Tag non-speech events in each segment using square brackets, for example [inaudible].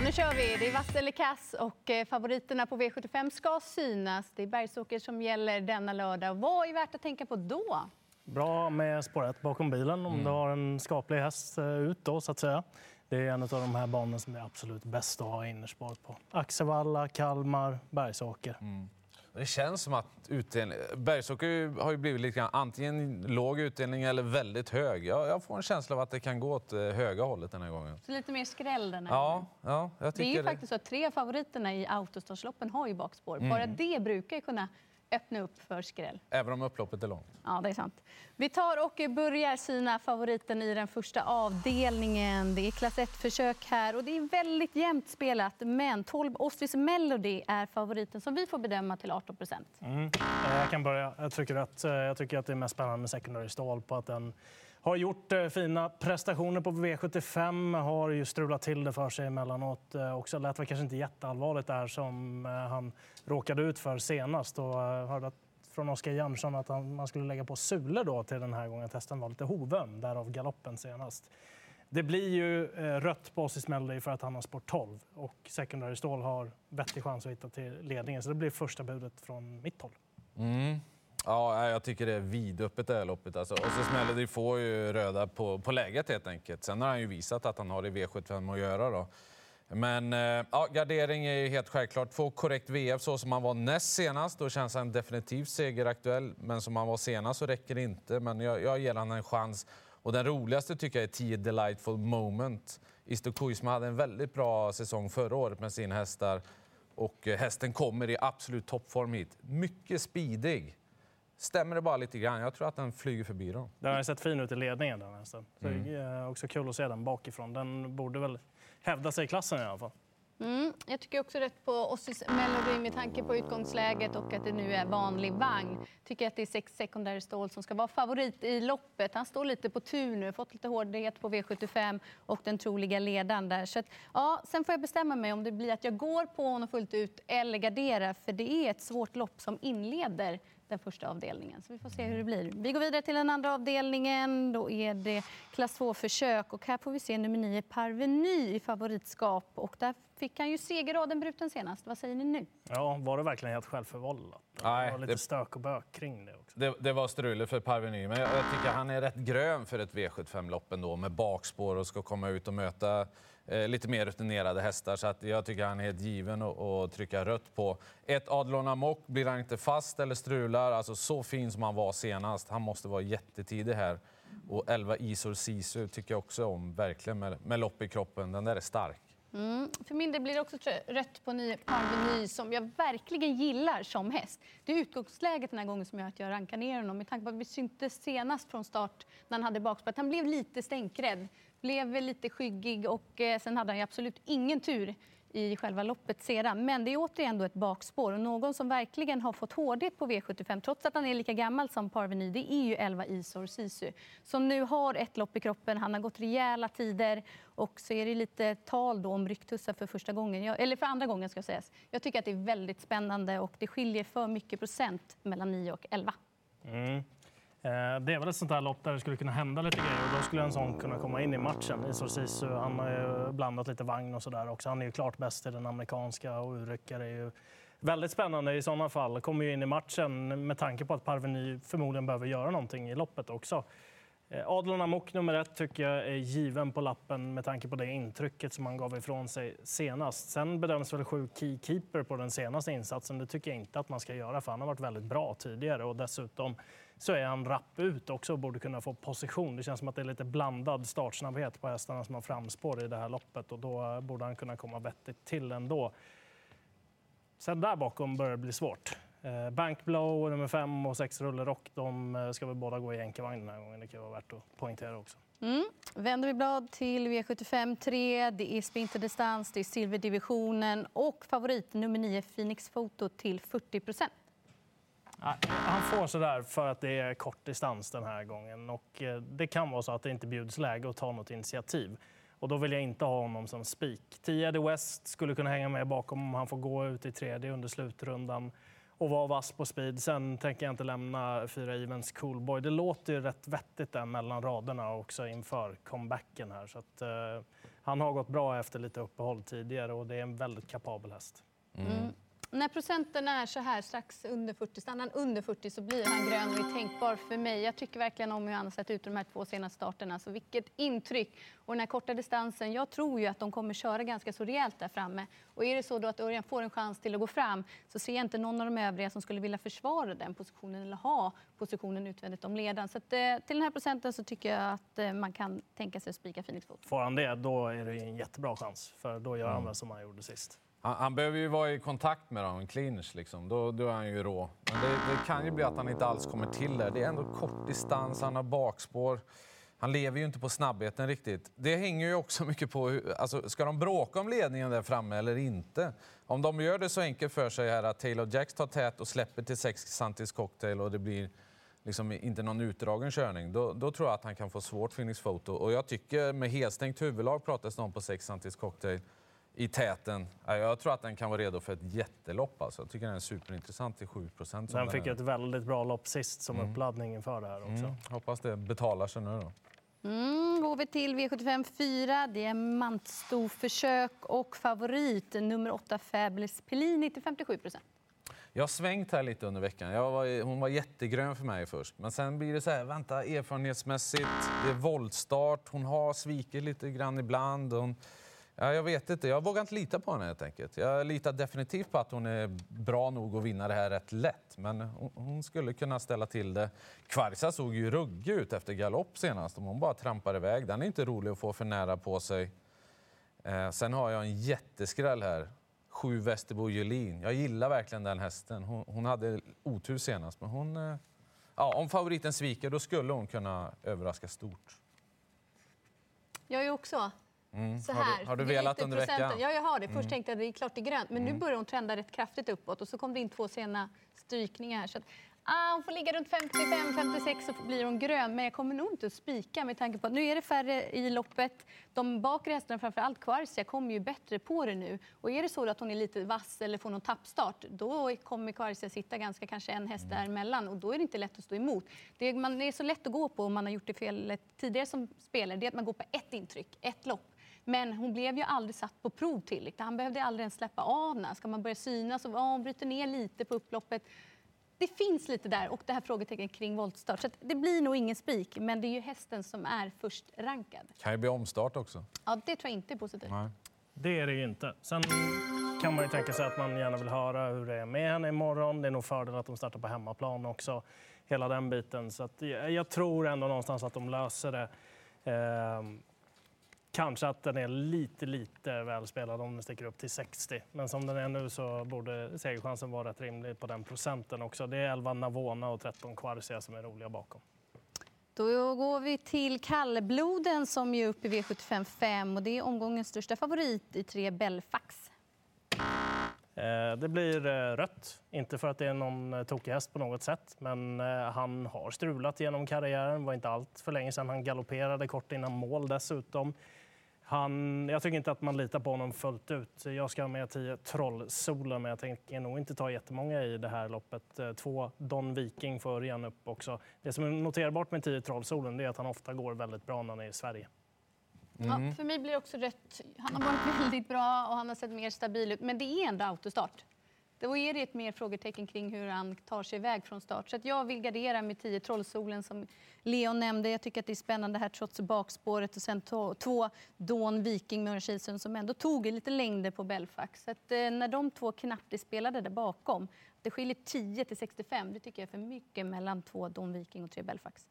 Ja, nu kör vi. Det är vass eller kass och eh, favoriterna på V75 ska synas. Det är Bergsåker som gäller denna lördag. Vad är värt att tänka på då? Bra med spår 1 bakom bilen om du har en skaplig häst eh, ut då, så att säga. Det är en av de här banorna som är absolut bäst att ha innerspår på. Axevalla, Kalmar, Bergsåker. Det känns som att utdelning... Bergsåker har ju blivit lite grann antingen låg utdelning eller väldigt hög. Jag, jag får en känsla av att det kan gå åt eh, höga hållet den här gången. Så lite mer skräll den här Ja, gången. ja jag Det är tycker ju faktiskt så att tre av favoriterna i autostartsloppen har ju bakspår. Mm. Bara det brukar ju kunna öppna upp för skräll. Även om upploppet är långt. Ja, det är sant. Vi tar och börjar syna favoriten i den första avdelningen. Det är klass 1-försök här och det är väldigt jämnt spelat. Men 12 Ossis Melody är favoriten som vi får bedöma till 18 procent. Mm. Eh, Jag kan börja. Jag tycker, att, eh, jag tycker att det är mest spännande med Secondary Stall på att den har gjort eh, fina prestationer på V75, har ju strulat till det för sig emellanåt eh, också. Det lät väl kanske inte jätteallvarligt där som eh, han råkade ut för senast. Och hörde att från Oskar Jansson att han, man skulle lägga på sulor då till den här gången. Testen var lite hovöm, därav galoppen senast. Det blir ju rött på Ossis Melody för att han har sport 12 och Secondary Stål har vettig chans att hitta till ledningen. Så det blir första budet från mitt håll. Mm. Ja, jag tycker det är vidöppet det här loppet. Alltså, Ossis Melody får ju röda på, på läget helt enkelt. Sen har han ju visat att han har i V75 att göra. Då. Men eh, ja, gardering är ju helt självklart. Få korrekt VF så som han var näst senast, då känns han definitivt segeraktuell. Men som han var senast så räcker det inte. Men jag, jag ger honom en chans. Och den roligaste tycker jag är 10 Delightful Moment. Isto Kuisma hade en väldigt bra säsong förra året med sina hästar. Och eh, hästen kommer i absolut toppform hit. Mycket speedig. Stämmer det bara lite grann? Jag tror att den flyger förbi dem. Den har sett fin ut i ledningen den hästen. Så Mm. det är också kul att se den bakifrån. Den borde väl hävda sig i klassen i alla fall. Mm, jag tycker också rätt på Ossis Melody med tanke på utgångsläget och att det nu är vanlig vagn. Tycker att det är sex Secondary Stall som ska vara favorit i loppet. Han står lite på tur nu, fått lite hårdhet på V75 och den troliga ledaren där. Så att, ja, sen får jag bestämma mig om det blir att jag går på honom fullt ut eller garderar för det är ett svårt lopp som inleder den första avdelningen. Så vi får se hur det blir. Vi går vidare till den andra avdelningen. Då är det klass 2-försök och här får vi se nummer 9 Parveny i favoritskap och där fick han ju segerraden bruten senast. Vad säger ni nu? Ja, var det verkligen helt självförvållat? Nej, det var lite det- stök och bök kring det också. Det, det var struligt för Parveny, men jag, jag tycker han är rätt grön för ett V75-lopp ändå med bakspår och ska komma ut och möta eh, lite mer rutinerade hästar. Så att jag tycker han är helt given att- att trycka rött på. Ett Adlon Amok, blir han inte fast eller strular, alltså så fin som han var senast. Han måste vara jättetidig här. Och 11 Isor Sisu tycker jag också om, verkligen med, med lopp i kroppen. Den där är stark. Mm. För min del blir det också rött på ny Parveny som jag verkligen gillar som häst. Det är utgångsläget den här gången som gör att jag rankar ner honom. Med tanke på att vi syntes senast från start när han hade bakspår han blev lite stänkrädd. Blev lite skyggig och eh, sen hade han ju absolut ingen tur i själva loppet sedan. Men det är återigen då ett bakspår och någon som verkligen har fått hårdhet på V75 trots att han är lika gammal som Parveny, det är ju 11 Isor Sisu som nu har ett lopp i kroppen. Han har gått rejäla tider och så är det lite tal då om rycktussar för första gången, Jag- eller för andra gången ska sägas. Jag tycker att det är väldigt spännande och det skiljer för mycket procent mellan 9 och 11. Eh, det är väl ett sånt där lopp där det skulle kunna hända lite grejer och då skulle en sån kunna komma in i matchen. Isor Sisu, han har ju blandat lite vagn och sådär också. Han är ju klart bäst i den amerikanska och urryckare är ju väldigt spännande i sådana fall. Kommer ju in i matchen med tanke på att Parveny förmodligen behöver göra någonting i loppet också. Eh, Adlon Amok nummer ett tycker jag är given på lappen med tanke på det intrycket som han gav ifrån sig senast. Sen bedöms väl sju keykeeper på den senaste insatsen. Det tycker jag inte att man ska göra för han har varit väldigt bra tidigare och dessutom så är han rapp ut också och borde kunna få position. Det känns som att det är lite blandad startsnabbhet på hästarna som har framspår i det här loppet och då borde han kunna komma vettigt till ändå. Sen där bakom börjar det bli svårt. Eh, Bankblow, nummer fem och sex Rulle Rock, de eh, ska väl båda gå i enkevagn den här gången. Det kan vara värt att poängtera också. Mm. Vänder vi blad till V75 3. Det är sprinterdistans, det är silverdivisionen och favorit nummer 9 Phoenix Photo till 40 procent. Han får sådär för att det är kort distans den här gången. Och eh, det kan vara så att det inte bjuds läge att ta något initiativ. Och då vill jag inte ha honom som spik. 10 Eddie West skulle kunna hänga med bakom om han får gå ut i tredje under slutrundan och vara vass på speed. Sen tänker jag inte lämna fyra Evens Coolboy. Det låter ju rätt vettigt där mellan raderna också inför comebacken här. Så att, eh, han har gått bra efter lite uppehåll tidigare och det är en väldigt kapabel häst. Mm. När procenten är så här strax under 40, stannar han under 40 så blir han grön och är tänkbar för mig. Jag tycker verkligen om hur han har sett ut de här två senaste starterna. Så vilket intryck! Och den här korta distansen, jag tror ju att de kommer köra ganska så rejält där framme. Och är det så då att Örjan får en chans till att gå fram så ser jag inte någon av de övriga som skulle vilja försvara den positionen eller ha positionen utvändigt om ledaren. Så att, eh, till den här procenten så tycker jag att eh, man kan tänka sig att spika Phoenix Foot. Får han det, då är det en jättebra chans. För då gör han väl som han gjorde sist. Han, han behöver ju vara i kontakt med dem, en clinch liksom. Då, då är han ju rå. Men det, det kan ju bli att han inte alls kommer till där. Det är ändå kort distans, han har bakspår. Han lever ju inte på snabbheten riktigt. Det hänger ju också [laughs] mycket på hur, alltså, ska de bråka om ledningen där framme eller inte. Om de gör det så enkelt för sig här att Taylor Jacks tar tät och släpper till 6 Santis cocktail och det blir liksom inte någon utdragen körning, då, då tror jag att han kan få svårt Phoenix Photo. Och jag tycker med helstängt huvudlag pratas det om på 6 Santis cocktail i täten. Ja, Jag tror att den kan vara redo för ett jättelopp. Alltså. Jag tycker den är superintressant till 7 procent. Den fick ett väldigt bra lopp sist som uppladdning inför det här också. Mm, hoppas det betalar sig nu då. Mm, går vi till V75 4. Diamantstorförsök och favorit nummer 8 Fabulous Pellini till 57 procent. Jag har svängt här lite under veckan. Jag var, hon var jättegrön för mig först. Men sen blir det så här, vänta, erfarenhetsmässigt, det är voltstart, hon har svikit lite grann ibland. Hon, ja, jag vet inte, jag vågar inte lita på henne helt enkelt. Jag litar definitivt på att hon är bra nog att vinna det här rätt lätt. Men hon, hon skulle kunna ställa till det. Kvarsa såg ju ruggig ut efter galopp senast. Om hon bara trampar iväg. Den är inte rolig att få för nära på sig. Eh, sen har jag en jätteskräll här. Sju Västerbo Julin. Jag gillar verkligen den hästen. Hon, hon hade otur senast, men hon... Eh, ja, om favoriten sviker, då skulle hon kunna överraska stort. Jag är också Mm. så Har här. du, har du Det är velat under veckan? Ja, jag har det. Först tänkte jag att det är klart det är grönt, men nu börjar hon trenda rätt kraftigt uppåt och så kom det in två sena strykningar. Så att, ah, hon får ligga runt 55-56 så blir hon grön, men jag kommer nog inte att spika med tanke på att nu är det färre i loppet. De bakre hästarna, framförallt Kvarsia, kommer ju bättre på det nu. Och är det så att hon är lite vass eller får någon tappstart, då kommer Kvarsia sitta ganska kanske en häst däremellan och då är det inte lätt att stå emot. Det är, man, det är så lätt att gå på om man har gjort det fel tidigare som spelare, det är att man går på ett intryck, ett lopp. Men hon blev ju aldrig satt på prov tillräckligt. Han behövde aldrig ens släppa av henne. Ska man börja synas och ja, hon bryter ner lite på upploppet. Det finns lite där och det här frågetecknet kring voltstart. Så att det blir nog ingen spik, men det är ju hästen som är först rankad. Kan ju bli omstart också. Ja, det tror jag inte är positivt. Nej. Det är det ju inte. Sen kan man ju tänka sig att man gärna vill höra hur det är med henne imorgon. Det är nog fördel att de startar på hemmaplan också. Hela den biten. Så att jag, jag tror ändå någonstans att de löser det. Ehm, kanske att den är lite, lite välspelad om den sticker upp till 60. Men som den är nu så borde segerchansen vara rätt rimlig på den procenten också. Det är 11 Navona och 13 Kvarsia som är roliga bakom. Då går vi till kallbloden som är uppe i V75 5 och det är omgångens största favorit i tre Belfax. Eh, Det blir eh, rött. Inte för att det är någon eh, tokig häst på något sätt, men han har strulat genom karriären. Det var inte allt för länge sedan han galopperade kort innan mål dessutom. Han, jag tycker inte att man litar på honom fullt ut. Jag ska ha med 10 Trollsolar, men jag tänker nog inte ta jättemånga i det här loppet. Eh, Två Don Viking för Örjan upp också. Det som är noterbart med 10 Trollsolen är att han ofta går väldigt bra när han är i Sverige. Mm. Ja, för mig blir det också rött. Han har varit [laughs] väldigt bra och han har sett mer stabil ut. Men det är ändå autostart. Då är det ett mer frågetecken kring hur han tar sig iväg från start. Så att jag vill gardera med 10 Trollsolen som Leon nämnde. Jag tycker att det är spännande här trots bakspåret och sen två Dawn Viking med Örjan Kihlström som ändå tog lite längder på Belfax. Så att, eh, när de två knappt är spelade där bakom, det skiljer 10 till 65, det tycker jag är för mycket mellan två Dawn Viking och tre Belfax.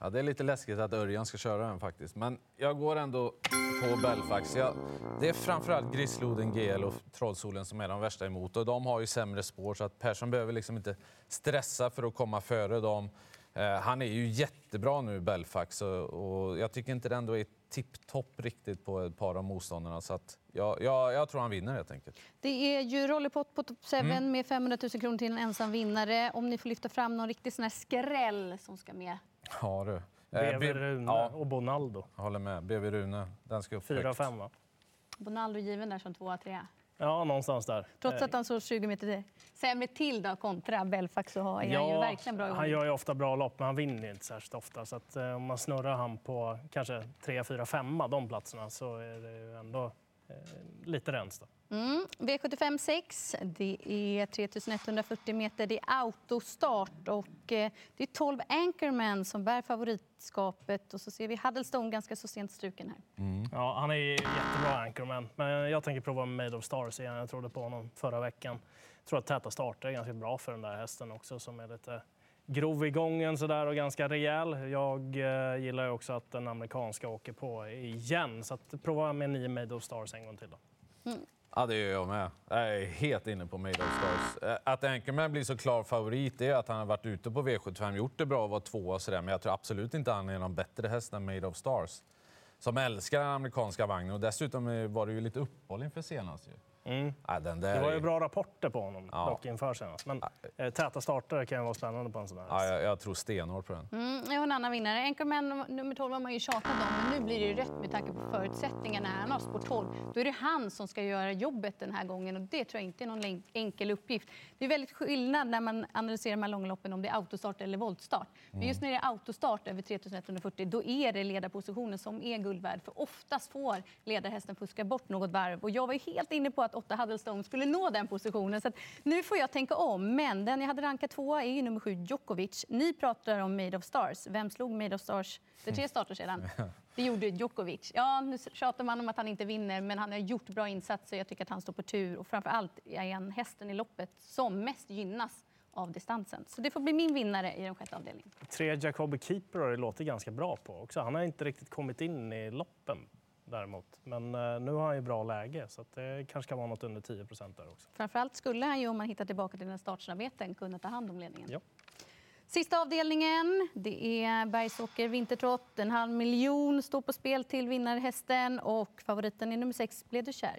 Ja, det är lite läskigt att Örjan ska köra den faktiskt. Men jag går ändå på Belfax. Jag, det är framförallt Grisloden, GL och Trollsolen som är de värsta emot. Och de har ju sämre spår så att Persson behöver liksom inte stressa för att komma före dem. Eh, han är ju jättebra nu, Belfax, och, och jag tycker inte det ändå är tipptopp riktigt på ett par av motståndarna. Så att jag, jag, jag tror han vinner helt enkelt. Det är ju Rollerpott på top 7 med 500 000 kronor till en ensam vinnare. Om ni får lyfta fram någon riktig sån här skräll som ska med. Ja du. Eh, BV Rune Ja, och Bonaldo. jag håller med. BV Rune, den ska upp 4 högt. 5 va? Bonaldo given där som tvåa, trea. Ja, någonstans där. Trots att han såg 20 meter sämre till då, kontra Belfax så är ja, han ju verkligen bra Han gör ju ofta bra lopp, men han vinner inte särskilt ofta. Så att, eh, om man snurrar han på kanske 3, 4, 5 de platserna så är det ju ändå eh, lite rens. Då. Mm. V75 6, det är 3140 meter, det är autostart och eh, det är 12 Anchorman som bär favoritskapet och så ser vi Huddlestone ganska så sent struken här. Ja, han är jättebra anchorman, men jag tänker prova med Made of Stars igen. Jag trodde på honom förra veckan. Jag tror att täta starter är ganska bra för den där hästen också som är lite grov i gången sådär och ganska rejäl. Jag eh, gillar också att den amerikanska åker på igen, så att prova med 9 Made of Stars en gång till då. Ja, det gör jag med. Jag är helt inne på Made of Stars. Eh, att Anchorman blir så klar favorit är att han har varit ute på V75, gjort det bra och varit tvåa och sådär. Men jag tror absolut inte han är någon bättre häst än Made of Stars. Som älskar den amerikanska vagnen och dessutom eh, var det ju lite uppehåll inför senast ju. Mm. Ja, den där Det var är- ju bra rapporter på honom Ja. dock inför senast. Men eh, täta starter kan ju vara spännande på en sån här Ja, jag, jag tror stenhårt på den. Mm, jag har en annan vinnare. Anchorman nummer 12 har man ju tjatat om, men nu blir det ju rätt med tanke på förutsättningarna. Han har spår 12. Då är det han som ska göra jobbet den här gången och det tror jag inte är någon enkel uppgift. Det är väldigt skillnad när man analyserar de här långloppen om det är autostart eller voltstart. Men just när det är autostart över 3140 då är det ledarpositionen som är guld värd. För oftast får ledarhästen fuska bort något varv och jag var ju helt inne på att Åtta Huddlestone skulle nå den positionen. Så att nu får jag tänka om, men den jag hade rankat tvåa är ju nummer sju Djokovic. Ni pratar om Made of Stars. Vem slog Made of Stars för tre starter sedan? [laughs] Det gjorde Djokovic. Ja, nu tjatar man om att han inte vinner, men han har gjort bra insatser. Jag tycker att han står på tur och framför allt är han hästen i loppet som mest gynnas av distansen. Så det får bli min vinnare i den sjätte avdelningen. Tre Jacobi Keeper har det låtit ganska bra på också. Han har inte riktigt kommit in i loppen däremot. Men eh, nu har han ju bra läge så det kanske kan vara något under 10 där också. Framförallt skulle han ju, om man hittar tillbaka till den startsnabbheten, kunna ta hand om ledningen. Ja. Sista avdelningen, det är Bergsåker Vintertrott. En halv miljon står på spel till vinnarhästen och favoriten är nummer sex, Blev du kär?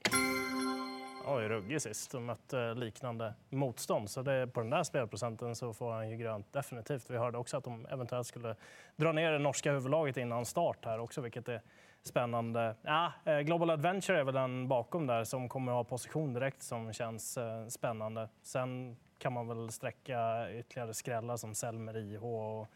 Ju ruggig sist och mötte liknande motstånd. Så det, på den där spelprocenten så får han ju grönt definitivt. Vi hörde också att de eventuellt skulle dra ner det norska huvudlaget innan start här också, vilket är spännande. Ja, eh, Global Adventure är väl den bakom där som kommer att ha position direkt som känns eh, spännande. Sen kan man väl sträcka ytterligare skrällar som Selmer IH och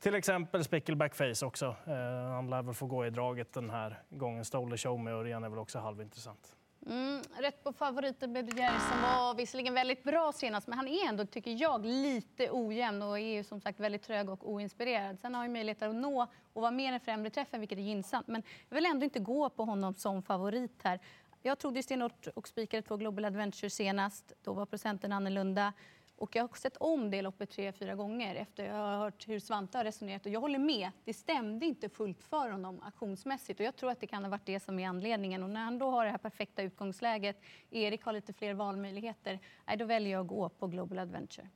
till exempel Spickleback Face också. Eh, han lär väl få gå i draget den här gången. Stole show med Örjan är väl också halvintressant. Mm, rätt på favoriten Bedjeri som var visserligen väldigt bra senast men han är ändå, tycker jag, lite ojämn och är ju som sagt väldigt trög och oinspirerad. Sen har han möjlighet att nå och vara med än främre träffen vilket är gynnsamt. Men jag vill ändå inte gå på honom som favorit här. Jag trodde ju stenhårt och spikade två Global Adventure senast. Då var procenten annorlunda. Och jag har sett om det loppet tre, fyra gånger efter jag har hört hur Svante har resonerat. Och jag håller med, det stämde inte fullt för honom aktionsmässigt. Och jag tror att det kan ha varit det som är anledningen. Och när han då har det här perfekta utgångsläget, Erik har lite fler valmöjligheter, då väljer jag att gå på Global Adventure.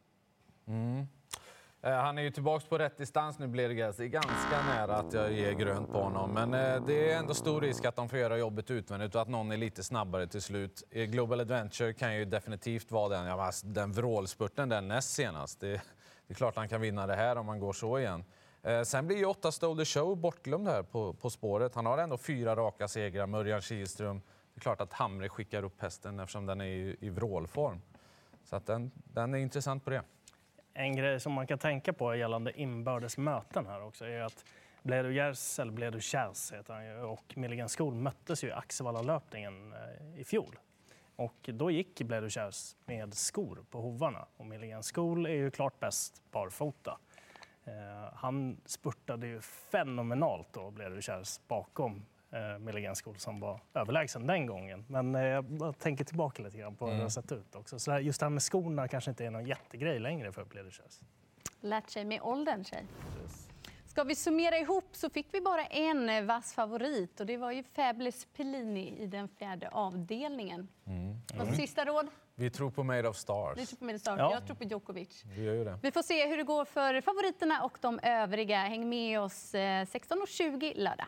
Mm. Eh, han är ju tillbaka på rätt distans nu, Blergas. Det är ganska nära att jag ger grönt på honom. Men eh, det är ändå stor risk att de får göra jobbet utvändigt och att någon är lite snabbare till slut. Eh, Global Adventure kan ju definitivt vara den, ja, den vrålspurten den näst senast. Det, det är klart han kan vinna det här om han går så igen. Sen blir ju åtta Stole Show bortglömd här på, på spåret. Han har ändå fyra raka segrar, Mörjan Kihlström. Det är klart att Hamre skickar upp hästen eftersom den är i, i vrålform. Så att den, den är intressant på det. En grej som man kan tänka på gällande inbördes möten här också är att Bledu Gers, eller Bledu Kjers heter han ju, och Milligan School möttes ju i Axevallalöpningen eh, i fjol. Och då gick Bledu Kjers med skor på hovarna och Milligan School är ju klart bäst barfota. Eh, han spurtade ju fenomenalt då, Bledu Kjers, bakom eh, Milligan School som var överlägsen den gången. Men eh, jag tänker tillbaka lite grann på hur det har sett ut också. Så just det här med skorna kanske inte är någon jättegrej längre för Bledu Kjers. Lärt sig med åldern, tjej. Ska vi summera ihop så fick vi bara en eh, vass favorit och det var ju Fabulous Pellini i den fjärde avdelningen. Något sista råd? Vi tror på Made of Stars. Du tror på Medestart, Ja. jag tror på Djokovic. Vi gör ju det. Vi får se hur det går för favoriterna och de övriga. Häng med oss eh, 16.20 lördag.